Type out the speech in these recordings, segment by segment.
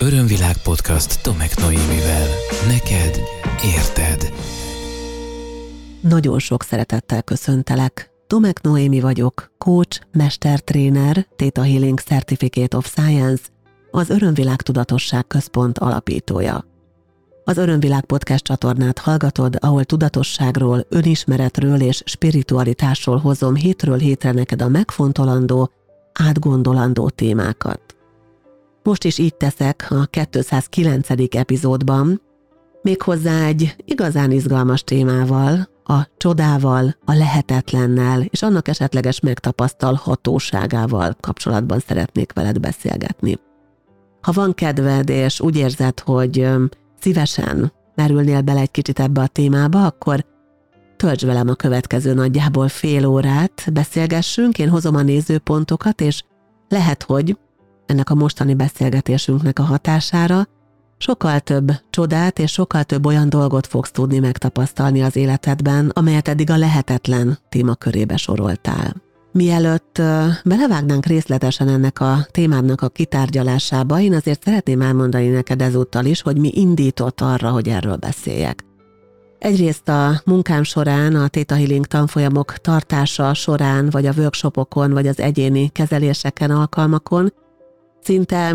Örömvilág podcast Tomek Noémivel. Neked érted. Nagyon sok szeretettel köszöntelek. Tomek Noémi vagyok, coach, mestertréner, Theta Healing Certificate of Science, az Örömvilág Tudatosság Központ alapítója. Az Örömvilág podcast csatornát hallgatod, ahol tudatosságról, önismeretről és spiritualitásról hozom hétről hétre neked a megfontolandó, átgondolandó témákat. Most is így teszek a 209. epizódban, méghozzá egy igazán izgalmas témával, a csodával, a lehetetlennel és annak esetleges megtapasztalhatóságával kapcsolatban szeretnék veled beszélgetni. Ha van kedved, és úgy érzed, hogy szívesen merülnél bele egy kicsit ebbe a témába, akkor tölts velem a következő nagyjából fél órát, beszélgessünk, én hozom a nézőpontokat, és lehet, hogy ennek a mostani beszélgetésünknek a hatására sokkal több csodát és sokkal több olyan dolgot fogsz tudni megtapasztalni az életedben, amelyet eddig a lehetetlen témakörébe soroltál. Mielőtt belevágnánk részletesen ennek a témádnak a kitárgyalásába, én azért szeretném elmondani neked ezúttal is, hogy mi indított arra, hogy erről beszéljek. Egyrészt a munkám során, a Theta Healing tanfolyamok tartása során, vagy a workshopokon, vagy az egyéni kezeléseken, alkalmakon Szinte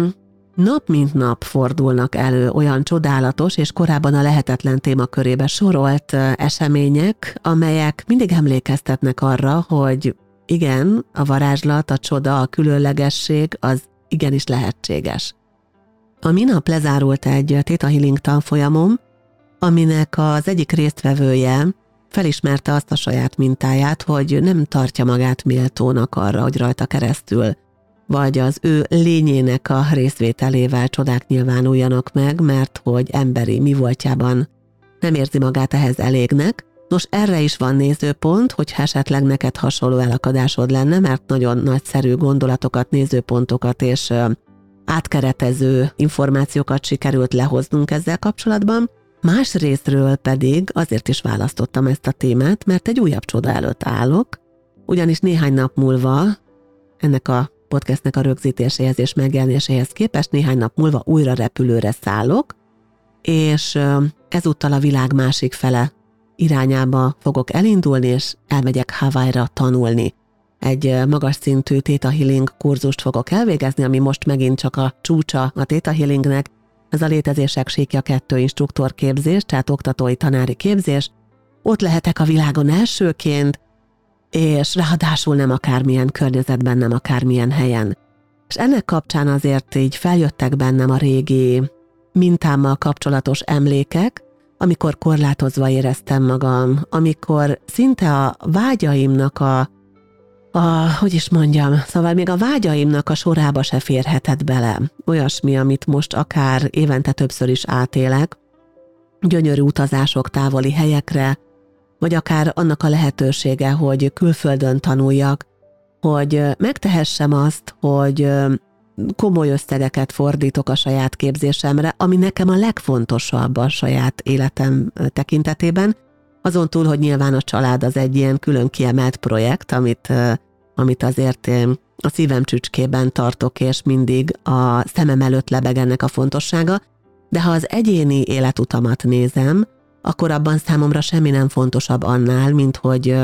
nap mint nap fordulnak elő olyan csodálatos és korábban a lehetetlen témakörébe sorolt események, amelyek mindig emlékeztetnek arra, hogy igen, a varázslat, a csoda, a különlegesség az igenis lehetséges. A minap lezárult egy Theta Healing tanfolyamom, aminek az egyik résztvevője felismerte azt a saját mintáját, hogy nem tartja magát méltónak arra, hogy rajta keresztül vagy az ő lényének a részvételével csodák nyilvánuljanak meg, mert hogy emberi mi voltjában nem érzi magát ehhez elégnek. Nos, erre is van nézőpont, hogy esetleg neked hasonló elakadásod lenne, mert nagyon nagyszerű gondolatokat, nézőpontokat és átkeretező információkat sikerült lehoznunk ezzel kapcsolatban. Más részről pedig azért is választottam ezt a témát, mert egy újabb csoda előtt állok, ugyanis néhány nap múlva ennek a podcastnek a rögzítéséhez és megjelenéséhez képest néhány nap múlva újra repülőre szállok, és ezúttal a világ másik fele irányába fogok elindulni, és elmegyek Hawaii-ra tanulni. Egy magas szintű Theta Healing kurzust fogok elvégezni, ami most megint csak a csúcsa a Theta Healingnek. Ez a létezések síkja kettő instruktor képzés, tehát oktatói tanári képzés. Ott lehetek a világon elsőként, és ráadásul nem akármilyen környezetben, nem akármilyen helyen. És ennek kapcsán azért így feljöttek bennem a régi mintámmal kapcsolatos emlékek, amikor korlátozva éreztem magam, amikor szinte a vágyaimnak a, a, hogy is mondjam, szóval még a vágyaimnak a sorába se férhetett bele. Olyasmi, amit most akár évente többször is átélek, gyönyörű utazások távoli helyekre, vagy akár annak a lehetősége, hogy külföldön tanuljak, hogy megtehessem azt, hogy komoly összegeket fordítok a saját képzésemre, ami nekem a legfontosabb a saját életem tekintetében, azon túl, hogy nyilván a család az egy ilyen külön kiemelt projekt, amit, amit azért a szívem csücskében tartok, és mindig a szemem előtt lebeg ennek a fontossága, de ha az egyéni életutamat nézem, akkor abban számomra semmi nem fontosabb annál, mint hogy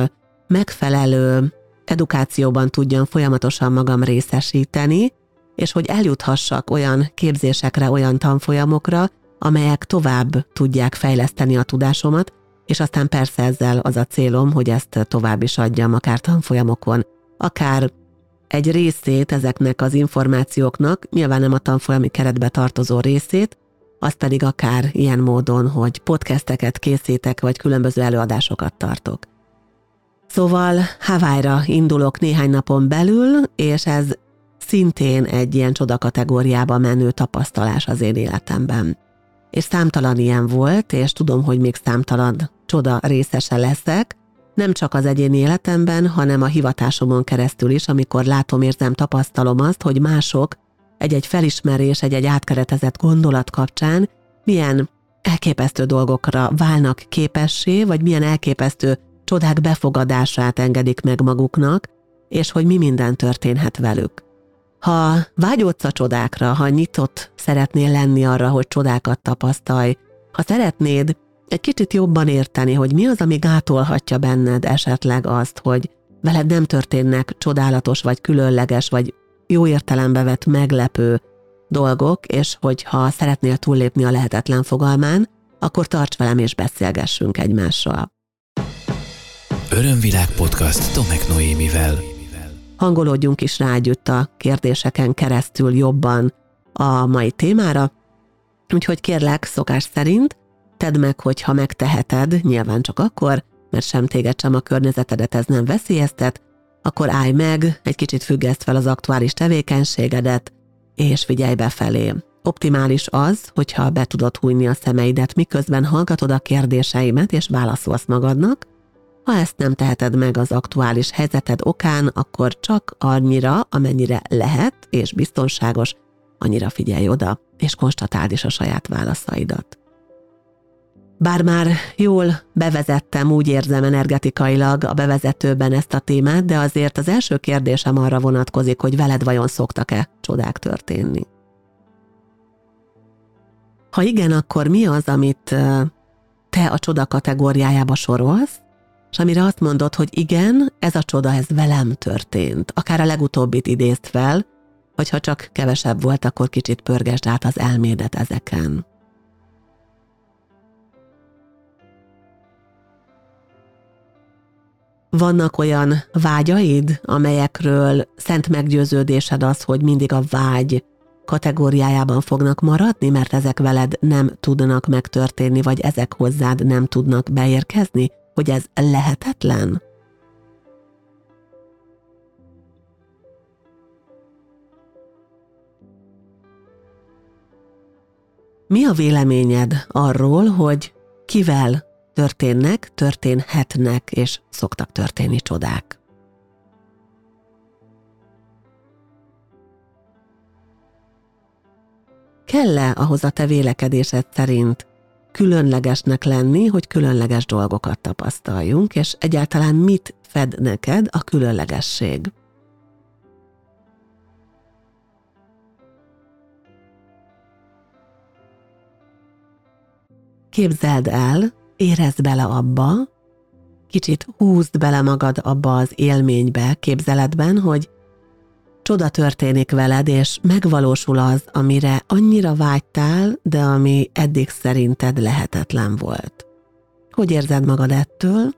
megfelelő edukációban tudjam folyamatosan magam részesíteni, és hogy eljuthassak olyan képzésekre, olyan tanfolyamokra, amelyek tovább tudják fejleszteni a tudásomat, és aztán persze ezzel az a célom, hogy ezt tovább is adjam, akár tanfolyamokon, akár egy részét ezeknek az információknak, nyilván nem a tanfolyami keretbe tartozó részét, az pedig akár ilyen módon, hogy podcasteket készítek, vagy különböző előadásokat tartok. Szóval Hawaii-ra indulok néhány napon belül, és ez szintén egy ilyen csoda kategóriába menő tapasztalás az én életemben. És számtalan ilyen volt, és tudom, hogy még számtalan csoda részese leszek, nem csak az egyéni életemben, hanem a hivatásomon keresztül is, amikor látom, érzem, tapasztalom azt, hogy mások egy-egy felismerés, egy-egy átkeretezett gondolat kapcsán milyen elképesztő dolgokra válnak képessé, vagy milyen elképesztő csodák befogadását engedik meg maguknak, és hogy mi minden történhet velük. Ha vágyódsz a csodákra, ha nyitott szeretnél lenni arra, hogy csodákat tapasztalj, ha szeretnéd egy kicsit jobban érteni, hogy mi az, ami gátolhatja benned esetleg azt, hogy veled nem történnek csodálatos, vagy különleges, vagy jó értelembe vett meglepő dolgok, és hogyha szeretnél túllépni a lehetetlen fogalmán, akkor tarts velem és beszélgessünk egymással. Örömvilág podcast Tomek Noémivel. Hangolódjunk is rá együtt a kérdéseken keresztül jobban a mai témára, úgyhogy kérlek szokás szerint tedd meg, hogyha megteheted, nyilván csak akkor, mert sem téged, sem a környezetedet ez nem veszélyeztet, akkor állj meg, egy kicsit függeszt fel az aktuális tevékenységedet, és figyelj befelé. Optimális az, hogyha be tudod hújni a szemeidet, miközben hallgatod a kérdéseimet és válaszolsz magadnak. Ha ezt nem teheted meg az aktuális helyzeted okán, akkor csak annyira, amennyire lehet és biztonságos, annyira figyelj oda, és konstatáld is a saját válaszaidat. Bár már jól bevezettem, úgy érzem energetikailag a bevezetőben ezt a témát, de azért az első kérdésem arra vonatkozik, hogy veled vajon szoktak-e csodák történni. Ha igen, akkor mi az, amit te a csoda kategóriájába sorolsz, és amire azt mondod, hogy igen, ez a csoda, ez velem történt. Akár a legutóbbit idézt fel, vagy ha csak kevesebb volt, akkor kicsit pörgesd át az elmédet ezeken. Vannak olyan vágyaid, amelyekről szent meggyőződésed az, hogy mindig a vágy kategóriájában fognak maradni, mert ezek veled nem tudnak megtörténni, vagy ezek hozzád nem tudnak beérkezni, hogy ez lehetetlen? Mi a véleményed arról, hogy kivel történnek, történhetnek és szoktak történni csodák. Kell-e ahhoz a te vélekedésed szerint különlegesnek lenni, hogy különleges dolgokat tapasztaljunk, és egyáltalán mit fed neked a különlegesség? Képzeld el, érezd bele abba, kicsit húzd bele magad abba az élménybe, képzeletben, hogy csoda történik veled, és megvalósul az, amire annyira vágytál, de ami eddig szerinted lehetetlen volt. Hogy érzed magad ettől?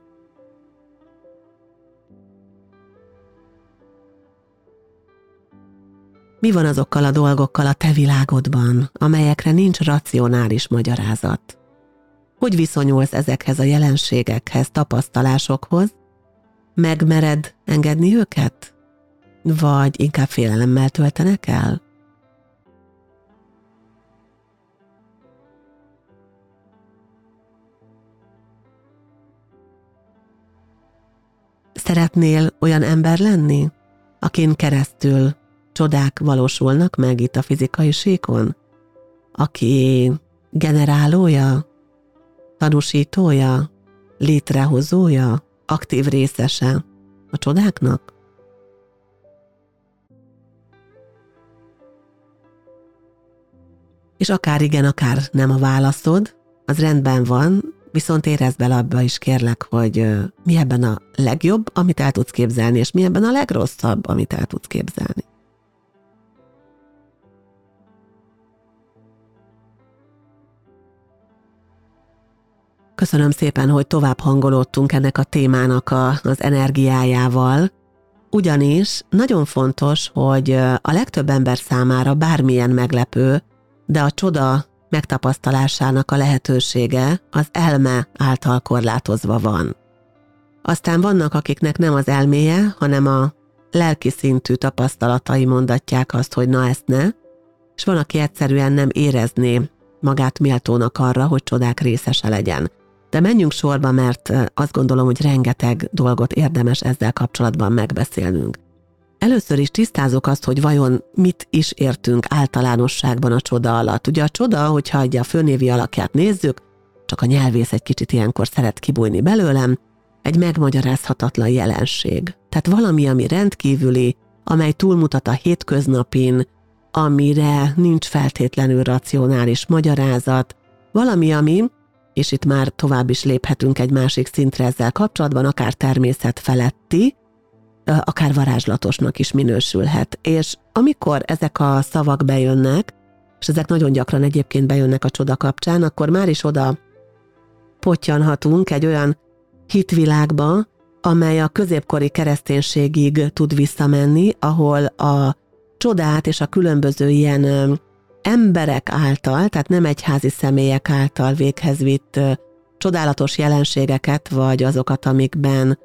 Mi van azokkal a dolgokkal a te világodban, amelyekre nincs racionális magyarázat? Hogy viszonyulsz ezekhez a jelenségekhez, tapasztalásokhoz? Megmered engedni őket? Vagy inkább félelemmel töltenek el? Szeretnél olyan ember lenni, akin keresztül csodák valósulnak meg itt a fizikai síkon? Aki generálója tanúsítója, létrehozója, aktív részese a csodáknak? És akár igen, akár nem a válaszod, az rendben van, viszont érezd bele abba is kérlek, hogy mi ebben a legjobb, amit el tudsz képzelni, és mi ebben a legrosszabb, amit el tudsz képzelni. Köszönöm szépen, hogy tovább hangolódtunk ennek a témának a, az energiájával, ugyanis nagyon fontos, hogy a legtöbb ember számára bármilyen meglepő, de a csoda megtapasztalásának a lehetősége az elme által korlátozva van. Aztán vannak, akiknek nem az elméje, hanem a lelki szintű tapasztalatai mondatják azt, hogy na ezt ne, és van, aki egyszerűen nem érezné magát méltónak arra, hogy csodák részese legyen. De menjünk sorba, mert azt gondolom, hogy rengeteg dolgot érdemes ezzel kapcsolatban megbeszélnünk. Először is tisztázok azt, hogy vajon mit is értünk általánosságban a csoda alatt. Ugye a csoda, hogyha egy a főnévi alakját nézzük, csak a nyelvész egy kicsit ilyenkor szeret kibújni belőlem, egy megmagyarázhatatlan jelenség. Tehát valami, ami rendkívüli, amely túlmutat a hétköznapin, amire nincs feltétlenül racionális magyarázat, valami, ami, és itt már tovább is léphetünk egy másik szintre ezzel kapcsolatban, akár természet feletti, akár varázslatosnak is minősülhet. És amikor ezek a szavak bejönnek, és ezek nagyon gyakran egyébként bejönnek a csoda kapcsán, akkor már is oda potyanhatunk egy olyan hitvilágba, amely a középkori kereszténységig tud visszamenni, ahol a csodát és a különböző ilyen emberek által, tehát nem egyházi személyek által véghez vitt csodálatos jelenségeket, vagy azokat, amikben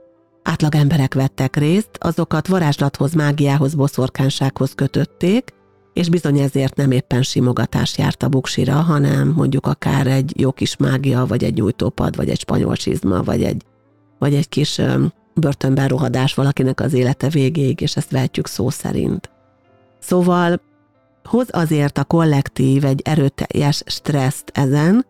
átlag emberek vettek részt, azokat varázslathoz, mágiához, boszorkánsághoz kötötték, és bizony ezért nem éppen simogatás járt a buksira, hanem mondjuk akár egy jó kis mágia, vagy egy nyújtópad, vagy egy spanyol csizma, vagy egy, vagy egy kis börtönben rohadás valakinek az élete végéig, és ezt vehetjük szó szerint. Szóval hoz azért a kollektív egy erőteljes stresszt ezen,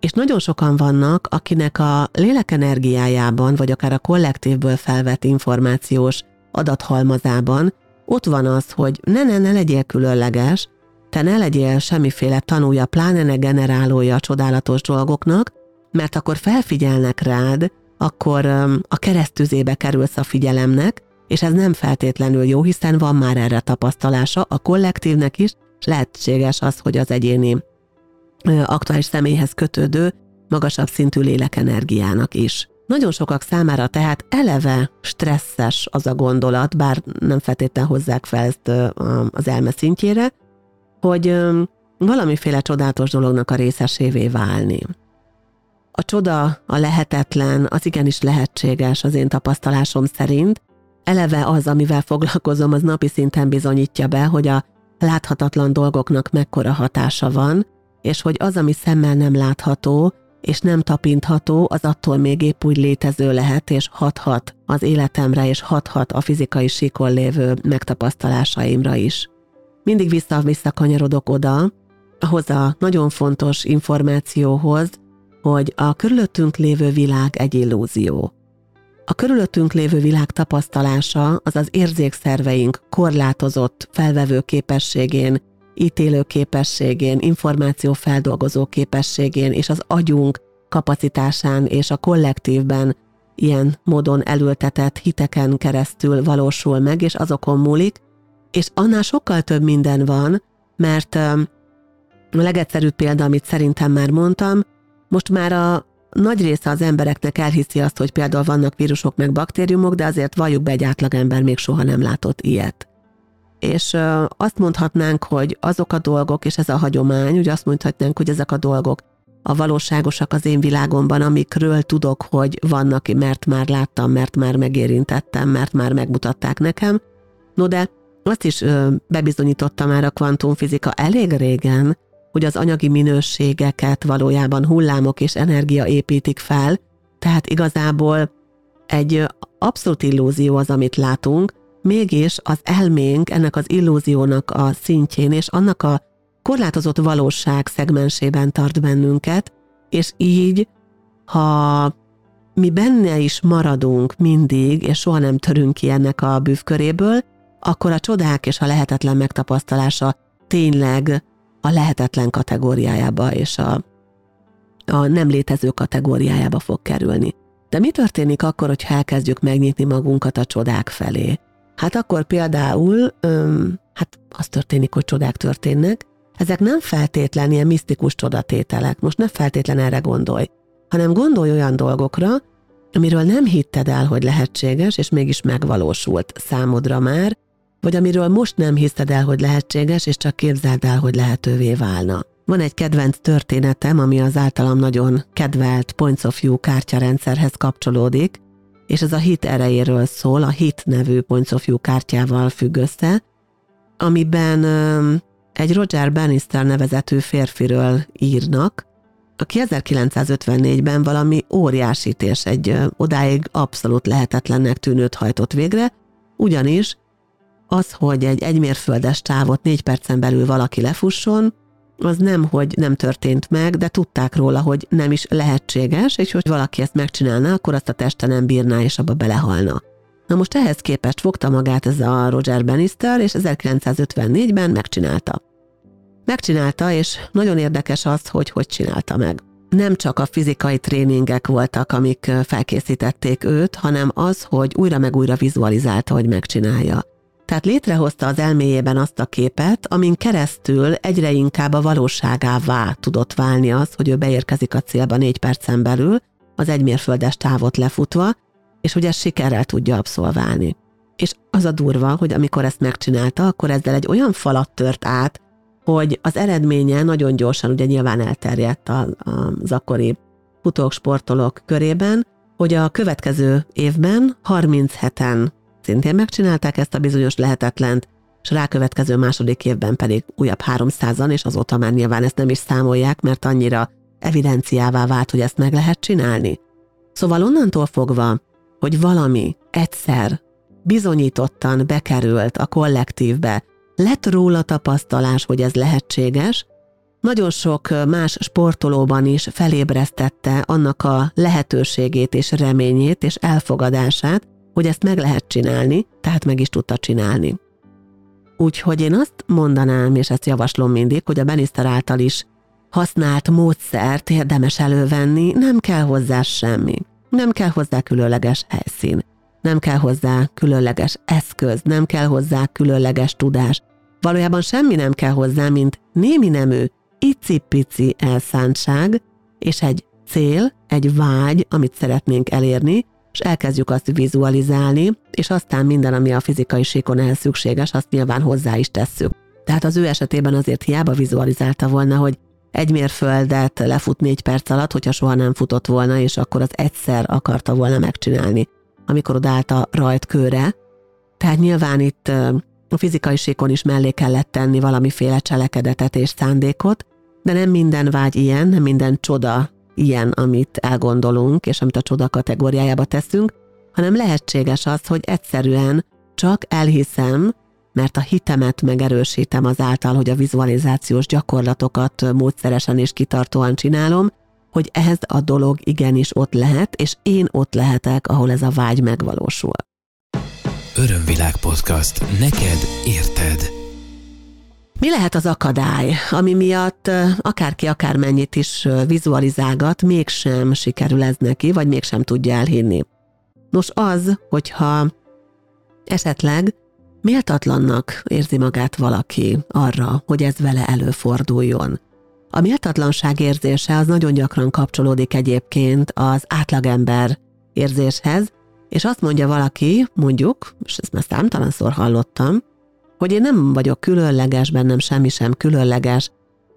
és nagyon sokan vannak, akinek a lélekenergiájában, vagy akár a kollektívből felvett információs adathalmazában ott van az, hogy ne, ne, ne legyél különleges, te ne legyél semmiféle tanúja, pláne ne generálója a csodálatos dolgoknak, mert akkor felfigyelnek rád, akkor a keresztüzébe kerülsz a figyelemnek, és ez nem feltétlenül jó, hiszen van már erre tapasztalása a kollektívnek is, és lehetséges az, hogy az egyéni aktuális személyhez kötődő, magasabb szintű lélekenergiának is. Nagyon sokak számára tehát eleve stresszes az a gondolat, bár nem feltétlenül hozzák fel ezt az elme szintjére, hogy valamiféle csodálatos dolognak a részesévé válni. A csoda, a lehetetlen, az igenis lehetséges az én tapasztalásom szerint. Eleve az, amivel foglalkozom, az napi szinten bizonyítja be, hogy a láthatatlan dolgoknak mekkora hatása van, és hogy az, ami szemmel nem látható, és nem tapintható, az attól még épp úgy létező lehet, és hathat az életemre, és hathat a fizikai síkon lévő megtapasztalásaimra is. Mindig vissza-vissza kanyarodok oda, ahhoz a nagyon fontos információhoz, hogy a körülöttünk lévő világ egy illúzió. A körülöttünk lévő világ tapasztalása az az érzékszerveink korlátozott felvevő képességén, ítélő képességén, információfeldolgozó képességén és az agyunk kapacitásán és a kollektívben ilyen módon elültetett hiteken keresztül valósul meg, és azokon múlik, és annál sokkal több minden van, mert a legegyszerűbb példa, amit szerintem már mondtam, most már a nagy része az embereknek elhiszi azt, hogy például vannak vírusok meg baktériumok, de azért valljuk be, egy átlagember még soha nem látott ilyet. És azt mondhatnánk, hogy azok a dolgok, és ez a hagyomány, ugye azt mondhatnánk, hogy ezek a dolgok a valóságosak az én világomban, amikről tudok, hogy vannak, mert már láttam, mert már megérintettem, mert már megmutatták nekem. No de azt is bebizonyította már a kvantumfizika elég régen, hogy az anyagi minőségeket valójában hullámok és energia építik fel, tehát igazából egy abszolút illúzió az, amit látunk, mégis az elménk ennek az illúziónak a szintjén és annak a korlátozott valóság szegmensében tart bennünket, és így, ha mi benne is maradunk mindig, és soha nem törünk ki ennek a bűvköréből, akkor a csodák és a lehetetlen megtapasztalása tényleg a lehetetlen kategóriájába és a, a nem létező kategóriájába fog kerülni. De mi történik akkor, hogyha elkezdjük megnyitni magunkat a csodák felé? Hát akkor például, öm, hát az történik, hogy csodák történnek, ezek nem feltétlen ilyen misztikus csodatételek, most ne feltétlen erre gondolj, hanem gondolj olyan dolgokra, amiről nem hitted el, hogy lehetséges, és mégis megvalósult számodra már, vagy amiről most nem hiszed el, hogy lehetséges, és csak képzeld el, hogy lehetővé válna. Van egy kedvenc történetem, ami az általam nagyon kedvelt Points of View kártyarendszerhez kapcsolódik, és ez a hit erejéről szól, a hit nevű Points of View kártyával függ össze, amiben egy Roger Bannister nevezetű férfiről írnak, aki 1954-ben valami óriásit és egy odáig abszolút lehetetlennek tűnőt hajtott végre, ugyanis az, hogy egy egymérföldes távot négy percen belül valaki lefusson, az nem, hogy nem történt meg, de tudták róla, hogy nem is lehetséges, és hogy valaki ezt megcsinálná, akkor azt a teste nem bírná, és abba belehalna. Na most ehhez képest fogta magát ez a Roger Bannister, és 1954-ben megcsinálta. Megcsinálta, és nagyon érdekes az, hogy hogy csinálta meg. Nem csak a fizikai tréningek voltak, amik felkészítették őt, hanem az, hogy újra meg újra vizualizálta, hogy megcsinálja. Tehát létrehozta az elméjében azt a képet, amin keresztül egyre inkább a valóságává tudott válni az, hogy ő beérkezik a célba négy percen belül, az egymérföldes távot lefutva, és hogy ezt sikerrel tudja abszolválni. És az a durva, hogy amikor ezt megcsinálta, akkor ezzel egy olyan falat tört át, hogy az eredménye nagyon gyorsan ugye nyilván elterjedt az akkori futók, sportolók körében, hogy a következő évben 37-en szintén megcsinálták ezt a bizonyos lehetetlent, és rákövetkező második évben pedig újabb 300-an, és azóta már nyilván ezt nem is számolják, mert annyira evidenciává vált, hogy ezt meg lehet csinálni. Szóval onnantól fogva, hogy valami egyszer bizonyítottan bekerült a kollektívbe, lett róla tapasztalás, hogy ez lehetséges, nagyon sok más sportolóban is felébresztette annak a lehetőségét és reményét és elfogadását, hogy ezt meg lehet csinálni, tehát meg is tudta csinálni. Úgyhogy én azt mondanám, és ezt javaslom mindig, hogy a Beniszter által is használt módszert érdemes elővenni, nem kell hozzá semmi. Nem kell hozzá különleges helyszín, nem kell hozzá különleges eszköz, nem kell hozzá különleges tudás. Valójában semmi nem kell hozzá, mint némi nemű, icipici elszántság, és egy cél, egy vágy, amit szeretnénk elérni, és elkezdjük azt vizualizálni, és aztán minden, ami a fizikai síkon ehhez szükséges, azt nyilván hozzá is tesszük. Tehát az ő esetében azért hiába vizualizálta volna, hogy egy mérföldet lefut négy perc alatt, hogyha soha nem futott volna, és akkor az egyszer akarta volna megcsinálni, amikor odállt a rajtkőre. Tehát nyilván itt a fizikai síkon is mellé kellett tenni valamiféle cselekedetet és szándékot, de nem minden vágy ilyen, nem minden csoda ilyen, amit elgondolunk, és amit a csoda kategóriájába teszünk, hanem lehetséges az, hogy egyszerűen csak elhiszem, mert a hitemet megerősítem azáltal, hogy a vizualizációs gyakorlatokat módszeresen és kitartóan csinálom, hogy ez a dolog igenis ott lehet, és én ott lehetek, ahol ez a vágy megvalósul. Örömvilág podcast. Neked érted. Mi lehet az akadály, ami miatt akárki akármennyit is vizualizálgat, mégsem sikerül ez neki, vagy mégsem tudja elhinni? Nos az, hogyha esetleg Méltatlannak érzi magát valaki arra, hogy ez vele előforduljon. A méltatlanság érzése az nagyon gyakran kapcsolódik egyébként az átlagember érzéshez, és azt mondja valaki, mondjuk, és ezt már számtalanszor hallottam, hogy én nem vagyok különleges, bennem semmi sem különleges,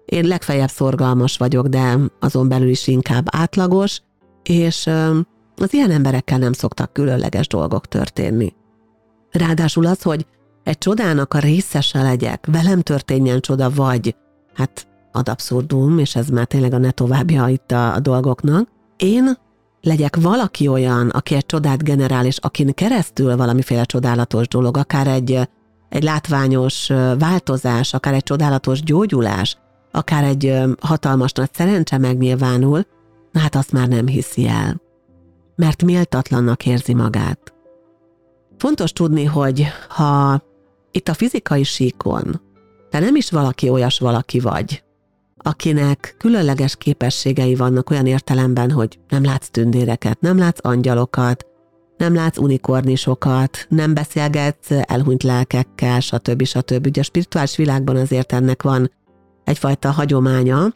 én legfeljebb szorgalmas vagyok, de azon belül is inkább átlagos, és az ilyen emberekkel nem szoktak különleges dolgok történni. Ráadásul az, hogy egy csodának a részese legyek, velem történjen csoda, vagy hát ad abszurdum, és ez már tényleg a ne továbbja itt a, a dolgoknak, én legyek valaki olyan, aki egy csodát generál, és akin keresztül valamiféle csodálatos dolog, akár egy, egy látványos változás, akár egy csodálatos gyógyulás, akár egy hatalmas nagy szerencse megnyilvánul, hát azt már nem hiszi el. Mert méltatlannak érzi magát. Fontos tudni, hogy ha itt a fizikai síkon te nem is valaki olyas valaki vagy, akinek különleges képességei vannak olyan értelemben, hogy nem látsz tündéreket, nem látsz angyalokat, nem látsz unikornisokat, nem beszélgetsz elhunyt lelkekkel, stb. stb. Ugye a spirituális világban azért ennek van egyfajta hagyománya,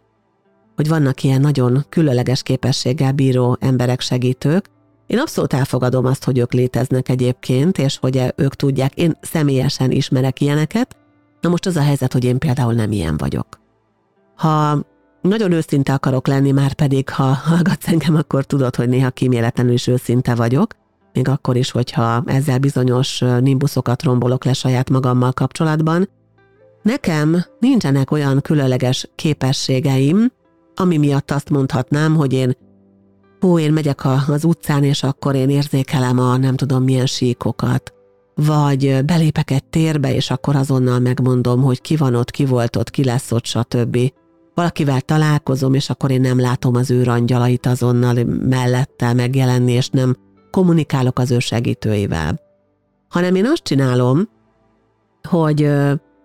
hogy vannak ilyen nagyon különleges képességgel bíró emberek, segítők, én abszolút elfogadom azt, hogy ők léteznek egyébként, és hogy ők tudják. Én személyesen ismerek ilyeneket. Na most az a helyzet, hogy én például nem ilyen vagyok. Ha nagyon őszinte akarok lenni, már pedig ha hallgatsz engem, akkor tudod, hogy néha kíméletlenül is őszinte vagyok, még akkor is, hogyha ezzel bizonyos nimbuszokat rombolok le saját magammal kapcsolatban. Nekem nincsenek olyan különleges képességeim, ami miatt azt mondhatnám, hogy én hú, én megyek az utcán, és akkor én érzékelem a nem tudom milyen síkokat. Vagy belépek egy térbe, és akkor azonnal megmondom, hogy ki van ott, ki volt ott, ki lesz ott, stb. Valakivel találkozom, és akkor én nem látom az ő angyalait azonnal mellette megjelenni, és nem kommunikálok az ő segítőivel. hanem én azt csinálom, hogy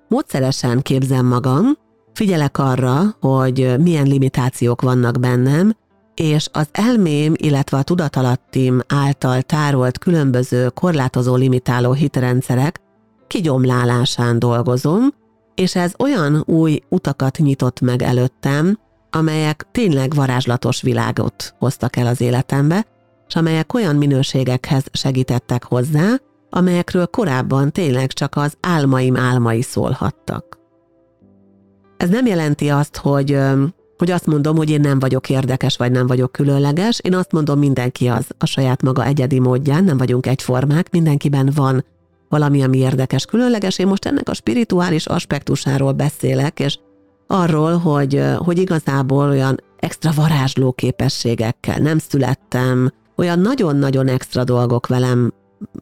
módszeresen képzem magam, figyelek arra, hogy milyen limitációk vannak bennem, és az elmém, illetve a tudatalattim által tárolt különböző korlátozó limitáló hitrendszerek kigyomlálásán dolgozom, és ez olyan új utakat nyitott meg előttem, amelyek tényleg varázslatos világot hoztak el az életembe, és amelyek olyan minőségekhez segítettek hozzá, amelyekről korábban tényleg csak az álmaim álmai szólhattak. Ez nem jelenti azt, hogy, hogy azt mondom, hogy én nem vagyok érdekes, vagy nem vagyok különleges. Én azt mondom, mindenki az a saját maga egyedi módján, nem vagyunk egyformák, mindenkiben van valami, ami érdekes, különleges. Én most ennek a spirituális aspektusáról beszélek, és arról, hogy, hogy igazából olyan extra varázsló képességekkel nem születtem, olyan nagyon-nagyon extra dolgok velem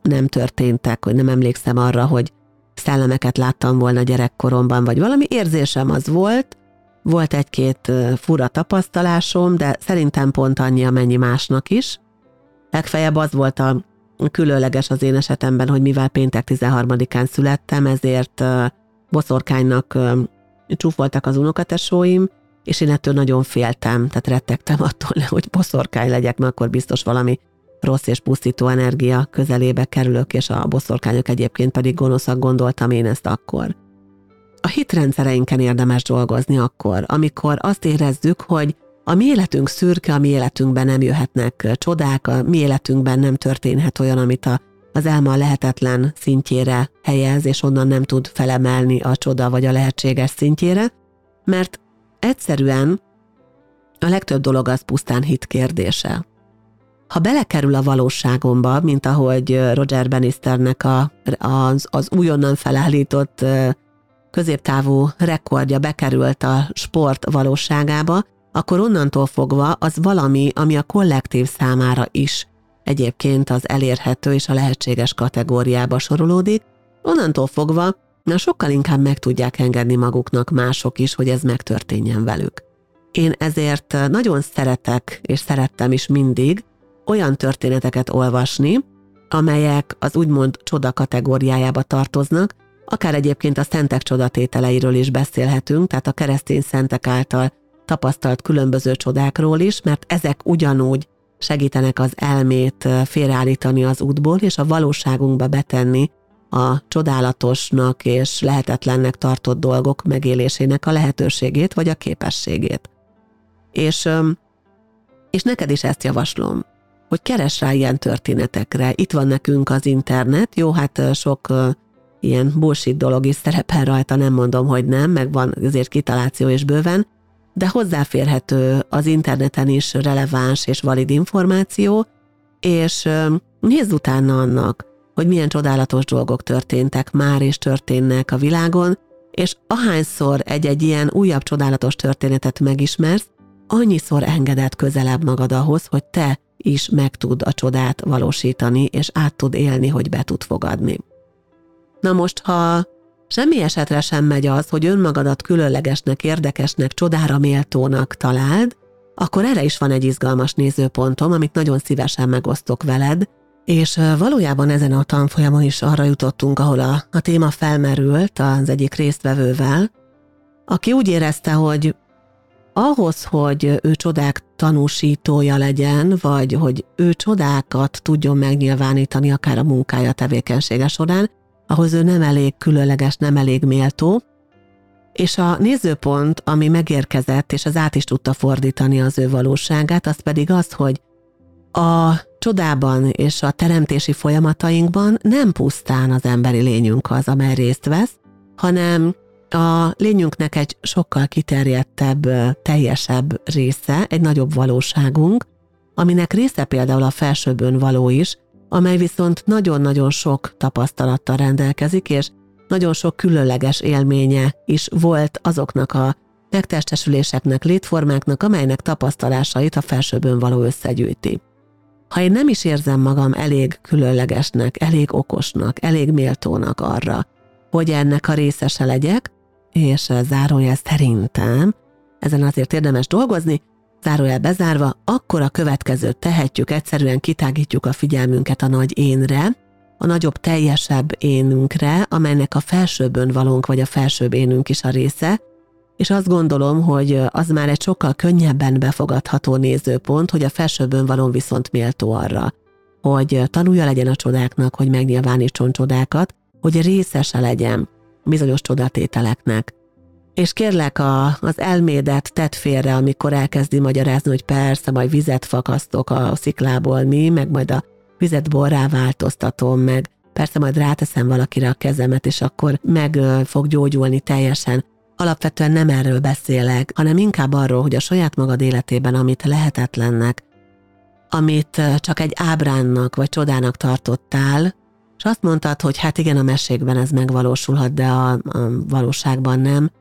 nem történtek, hogy nem emlékszem arra, hogy szellemeket láttam volna gyerekkoromban, vagy valami érzésem az volt, volt egy-két fura tapasztalásom, de szerintem pont annyi, amennyi másnak is. Legfeljebb az volt a különleges az én esetemben, hogy mivel péntek 13-án születtem, ezért boszorkánynak csúfoltak az unokatesóim, és én ettől nagyon féltem, tehát rettegtem attól, hogy boszorkány legyek, mert akkor biztos valami rossz és pusztító energia közelébe kerülök, és a boszorkányok egyébként pedig gonoszak gondoltam én ezt akkor. A hitrendszereinken érdemes dolgozni akkor, amikor azt érezzük, hogy a mi életünk szürke, a mi életünkben nem jöhetnek csodák, a mi életünkben nem történhet olyan, amit a, az elma a lehetetlen szintjére helyez, és onnan nem tud felemelni a csoda vagy a lehetséges szintjére, mert egyszerűen a legtöbb dolog az pusztán hit kérdése. Ha belekerül a valóságomba, mint ahogy Roger Bannisternek a, az, az újonnan felállított középtávú rekordja bekerült a sport valóságába, akkor onnantól fogva az valami, ami a kollektív számára is egyébként az elérhető és a lehetséges kategóriába sorolódik, onnantól fogva na sokkal inkább meg tudják engedni maguknak mások is, hogy ez megtörténjen velük. Én ezért nagyon szeretek, és szerettem is mindig olyan történeteket olvasni, amelyek az úgymond csoda kategóriájába tartoznak, akár egyébként a szentek csodatételeiről is beszélhetünk, tehát a keresztény szentek által tapasztalt különböző csodákról is, mert ezek ugyanúgy segítenek az elmét félreállítani az útból, és a valóságunkba betenni a csodálatosnak és lehetetlennek tartott dolgok megélésének a lehetőségét vagy a képességét. És, és neked is ezt javaslom, hogy keres rá ilyen történetekre. Itt van nekünk az internet, jó, hát sok ilyen bullshit dolog is szerepel rajta, nem mondom, hogy nem, meg van azért kitaláció és bőven, de hozzáférhető az interneten is releváns és valid információ, és nézz utána annak, hogy milyen csodálatos dolgok történtek már és történnek a világon, és ahányszor egy-egy ilyen újabb csodálatos történetet megismersz, annyiszor engedett közelebb magad ahhoz, hogy te is meg tud a csodát valósítani, és át tud élni, hogy be tud fogadni. Na most, ha semmi esetre sem megy az, hogy önmagadat különlegesnek, érdekesnek, csodára méltónak találd, akkor erre is van egy izgalmas nézőpontom, amit nagyon szívesen megosztok veled, és valójában ezen a tanfolyamon is arra jutottunk, ahol a, a téma felmerült az egyik résztvevővel, aki úgy érezte, hogy ahhoz, hogy ő csodák tanúsítója legyen, vagy hogy ő csodákat tudjon megnyilvánítani akár a munkája tevékenysége során, ahhoz ő nem elég különleges, nem elég méltó, és a nézőpont, ami megérkezett, és az át is tudta fordítani az ő valóságát, az pedig az, hogy a csodában és a teremtési folyamatainkban nem pusztán az emberi lényünk az, amely részt vesz, hanem a lényünknek egy sokkal kiterjedtebb, teljesebb része, egy nagyobb valóságunk, aminek része például a felsőbön való is, amely viszont nagyon-nagyon sok tapasztalattal rendelkezik, és nagyon sok különleges élménye is volt azoknak a megtestesüléseknek, létformáknak, amelynek tapasztalásait a felsőbön való összegyűjti. Ha én nem is érzem magam elég különlegesnek, elég okosnak, elég méltónak arra, hogy ennek a részese legyek, és zárójel szerintem ezen azért érdemes dolgozni, zárójel bezárva, akkor a következőt tehetjük, egyszerűen kitágítjuk a figyelmünket a nagy énre, a nagyobb, teljesebb énünkre, amelynek a felsőbbön valónk, vagy a felsőbb énünk is a része, és azt gondolom, hogy az már egy sokkal könnyebben befogadható nézőpont, hogy a felsőbbön való viszont méltó arra, hogy tanulja legyen a csodáknak, hogy megnyilvánítson csodákat, hogy részese legyen bizonyos csodatételeknek. És kérlek a, az elmédet tett félre, amikor elkezdi magyarázni, hogy persze, majd vizet fakasztok a sziklából mi, meg majd a vizet borrá változtatom, meg persze majd ráteszem valakire a kezemet, és akkor meg fog gyógyulni teljesen. Alapvetően nem erről beszélek, hanem inkább arról, hogy a saját magad életében, amit lehetetlennek, amit csak egy ábránnak vagy csodának tartottál, és azt mondtad, hogy hát igen, a mesékben ez megvalósulhat, de a, a valóságban nem,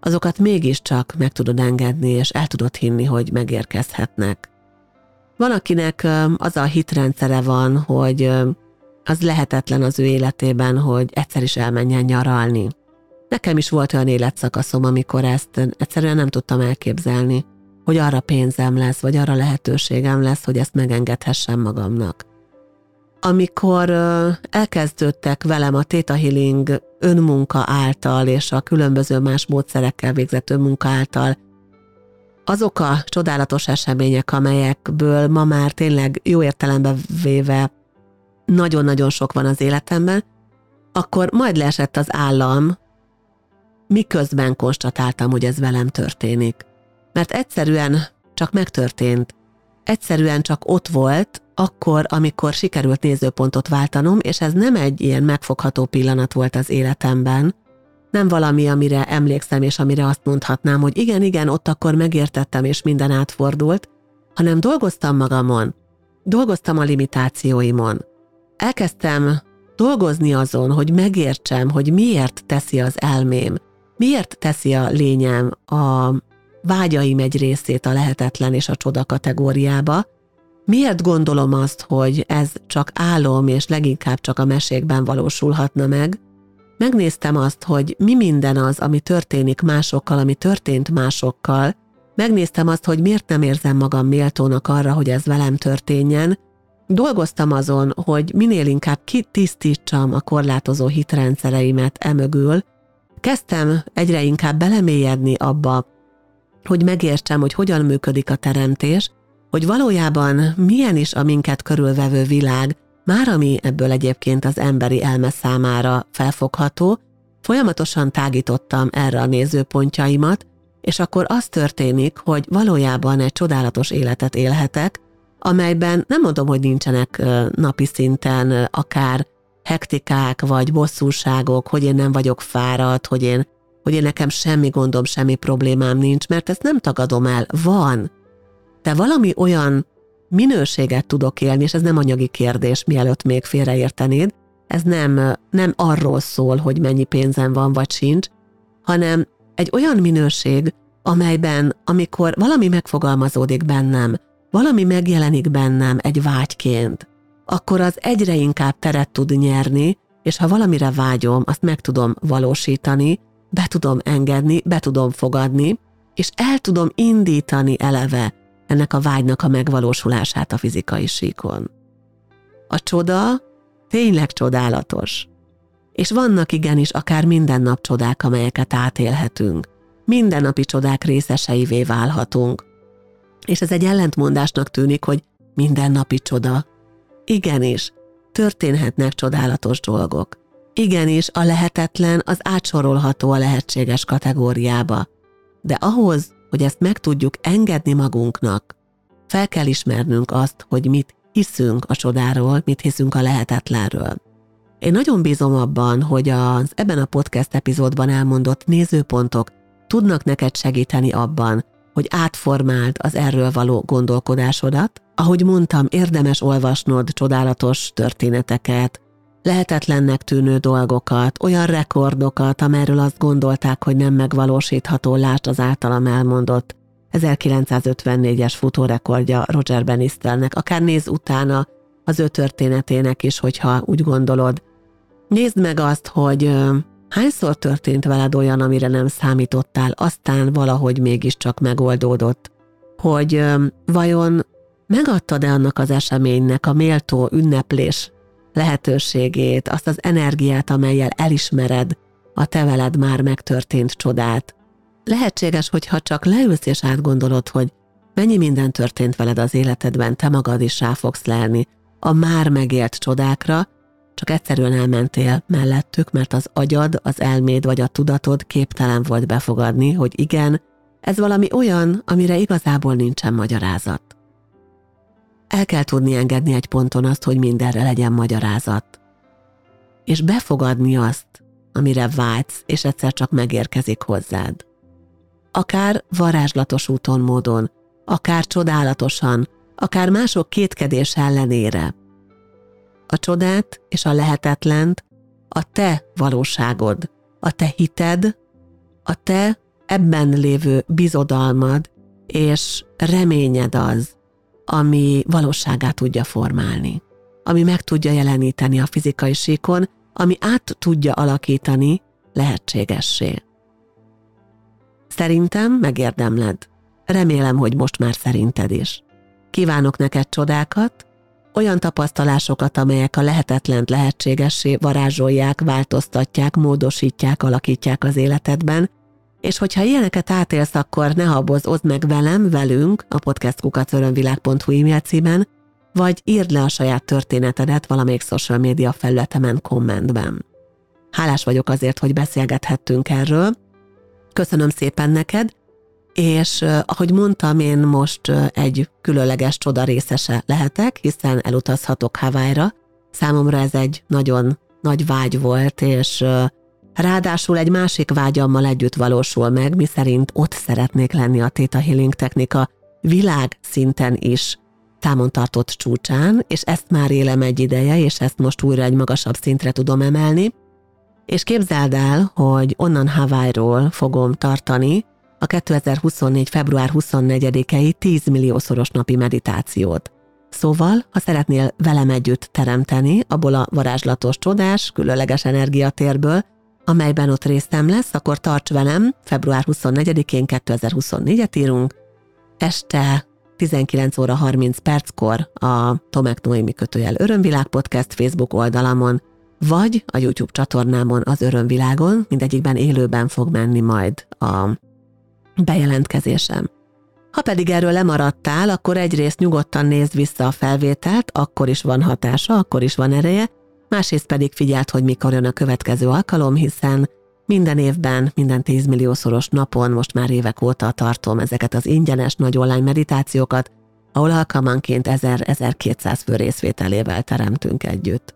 azokat mégiscsak meg tudod engedni, és el tudod hinni, hogy megérkezhetnek. Van, akinek az a hitrendszere van, hogy az lehetetlen az ő életében, hogy egyszer is elmenjen nyaralni. Nekem is volt olyan életszakaszom, amikor ezt egyszerűen nem tudtam elképzelni, hogy arra pénzem lesz, vagy arra lehetőségem lesz, hogy ezt megengedhessem magamnak. Amikor elkezdődtek velem a Theta Healing önmunka által és a különböző más módszerekkel végzett önmunka által, azok a csodálatos események, amelyekből ma már tényleg jó értelemben véve nagyon-nagyon sok van az életemben, akkor majd leesett az állam, miközben konstatáltam, hogy ez velem történik. Mert egyszerűen csak megtörtént. Egyszerűen csak ott volt, akkor, amikor sikerült nézőpontot váltanom, és ez nem egy ilyen megfogható pillanat volt az életemben, nem valami, amire emlékszem, és amire azt mondhatnám, hogy igen, igen, ott akkor megértettem, és minden átfordult, hanem dolgoztam magamon, dolgoztam a limitációimon. Elkezdtem dolgozni azon, hogy megértsem, hogy miért teszi az elmém, miért teszi a lényem a vágyaim egy részét a lehetetlen és a csoda kategóriába, miért gondolom azt, hogy ez csak álom és leginkább csak a mesékben valósulhatna meg, Megnéztem azt, hogy mi minden az, ami történik másokkal, ami történt másokkal, megnéztem azt, hogy miért nem érzem magam méltónak arra, hogy ez velem történjen, dolgoztam azon, hogy minél inkább kitisztítsam a korlátozó hitrendszereimet emögül, kezdtem egyre inkább belemélyedni abba, hogy megértsem, hogy hogyan működik a teremtés, hogy valójában milyen is a minket körülvevő világ, már ami ebből egyébként az emberi elme számára felfogható, folyamatosan tágítottam erre a nézőpontjaimat, és akkor az történik, hogy valójában egy csodálatos életet élhetek, amelyben nem mondom, hogy nincsenek napi szinten akár hektikák vagy bosszúságok, hogy én nem vagyok fáradt, hogy én, hogy én nekem semmi gondom, semmi problémám nincs, mert ezt nem tagadom el, van. De valami olyan minőséget tudok élni, és ez nem anyagi kérdés, mielőtt még félreértenéd, ez nem, nem arról szól, hogy mennyi pénzem van vagy sincs, hanem egy olyan minőség, amelyben, amikor valami megfogalmazódik bennem, valami megjelenik bennem egy vágyként, akkor az egyre inkább teret tud nyerni, és ha valamire vágyom, azt meg tudom valósítani, be tudom engedni, be tudom fogadni, és el tudom indítani eleve ennek a vágynak a megvalósulását a fizikai síkon. A csoda tényleg csodálatos. És vannak igenis akár minden nap csodák, amelyeket átélhetünk. Mindennapi csodák részeseivé válhatunk. És ez egy ellentmondásnak tűnik, hogy mindennapi csoda. Igenis, történhetnek csodálatos dolgok. Igenis, a lehetetlen az átsorolható a lehetséges kategóriába. De ahhoz, hogy ezt meg tudjuk engedni magunknak, fel kell ismernünk azt, hogy mit hiszünk a csodáról, mit hiszünk a lehetetlenről. Én nagyon bízom abban, hogy az ebben a podcast epizódban elmondott nézőpontok tudnak neked segíteni abban, hogy átformáld az erről való gondolkodásodat. Ahogy mondtam, érdemes olvasnod csodálatos történeteket, lehetetlennek tűnő dolgokat, olyan rekordokat, amelyről azt gondolták, hogy nem megvalósítható, lásd az általam elmondott 1954-es futórekordja Roger Benisternek, akár néz utána az ő történetének is, hogyha úgy gondolod. Nézd meg azt, hogy hányszor történt veled olyan, amire nem számítottál, aztán valahogy mégiscsak megoldódott. Hogy vajon megadtad-e annak az eseménynek a méltó ünneplés lehetőségét, azt az energiát, amelyel elismered a te veled már megtörtént csodát. Lehetséges, hogyha csak leülsz és átgondolod, hogy mennyi minden történt veled az életedben, te magad is rá fogsz lelni a már megélt csodákra, csak egyszerűen elmentél mellettük, mert az agyad, az elméd vagy a tudatod képtelen volt befogadni, hogy igen, ez valami olyan, amire igazából nincsen magyarázat. El kell tudni engedni egy ponton azt, hogy mindenre legyen magyarázat. És befogadni azt, amire vágysz, és egyszer csak megérkezik hozzád. Akár varázslatos úton módon, akár csodálatosan, akár mások kétkedés ellenére. A csodát és a lehetetlent a te valóságod, a te hited, a te ebben lévő bizodalmad és reményed az, ami valóságát tudja formálni, ami meg tudja jeleníteni a fizikai síkon, ami át tudja alakítani lehetségessé. Szerintem megérdemled. Remélem, hogy most már szerinted is. Kívánok neked csodákat, olyan tapasztalásokat, amelyek a lehetetlent lehetségessé varázsolják, változtatják, módosítják, alakítják az életedben, és hogyha ilyeneket átélsz, akkor ne habozz, meg velem, velünk a podcastkukacörönvilág.hu e-mail címen, vagy írd le a saját történetedet valamelyik social média felületemen kommentben. Hálás vagyok azért, hogy beszélgethettünk erről. Köszönöm szépen neked, és ahogy mondtam, én most egy különleges csoda részese lehetek, hiszen elutazhatok Hawaii-ra. Számomra ez egy nagyon nagy vágy volt, és Ráadásul egy másik vágyammal együtt valósul meg, miszerint ott szeretnék lenni a Theta Healing technika világ szinten is támon tartott csúcsán, és ezt már élem egy ideje, és ezt most újra egy magasabb szintre tudom emelni. És képzeld el, hogy onnan Hawaii-ról fogom tartani a 2024. február 24-i 10 milliószoros napi meditációt. Szóval, ha szeretnél velem együtt teremteni abból a varázslatos csodás, különleges energiatérből, amelyben ott részem lesz, akkor tarts velem, február 24-én 2024-et írunk, este 19 óra 30 perckor a Tomek Noémi kötőjel Örömvilág Podcast Facebook oldalamon, vagy a YouTube csatornámon az Örömvilágon, mindegyikben élőben fog menni majd a bejelentkezésem. Ha pedig erről lemaradtál, akkor egyrészt nyugodtan nézd vissza a felvételt, akkor is van hatása, akkor is van ereje, másrészt pedig figyelt, hogy mikor jön a következő alkalom, hiszen minden évben, minden 10 milliószoros napon, most már évek óta tartom ezeket az ingyenes nagy online meditációkat, ahol alkalmanként 1000-1200 fő részvételével teremtünk együtt.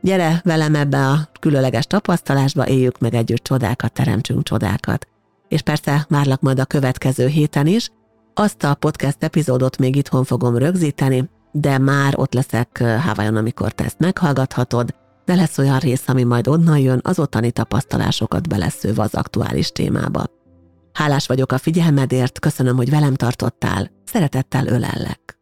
Gyere velem ebbe a különleges tapasztalásba, éljük meg együtt csodákat, teremtsünk csodákat. És persze várlak majd a következő héten is, azt a podcast epizódot még itthon fogom rögzíteni, de már ott leszek Havajon, amikor te ezt meghallgathatod, de lesz olyan rész, ami majd onnan jön, az ottani tapasztalásokat beleszőve az aktuális témába. Hálás vagyok a figyelmedért, köszönöm, hogy velem tartottál, szeretettel ölellek.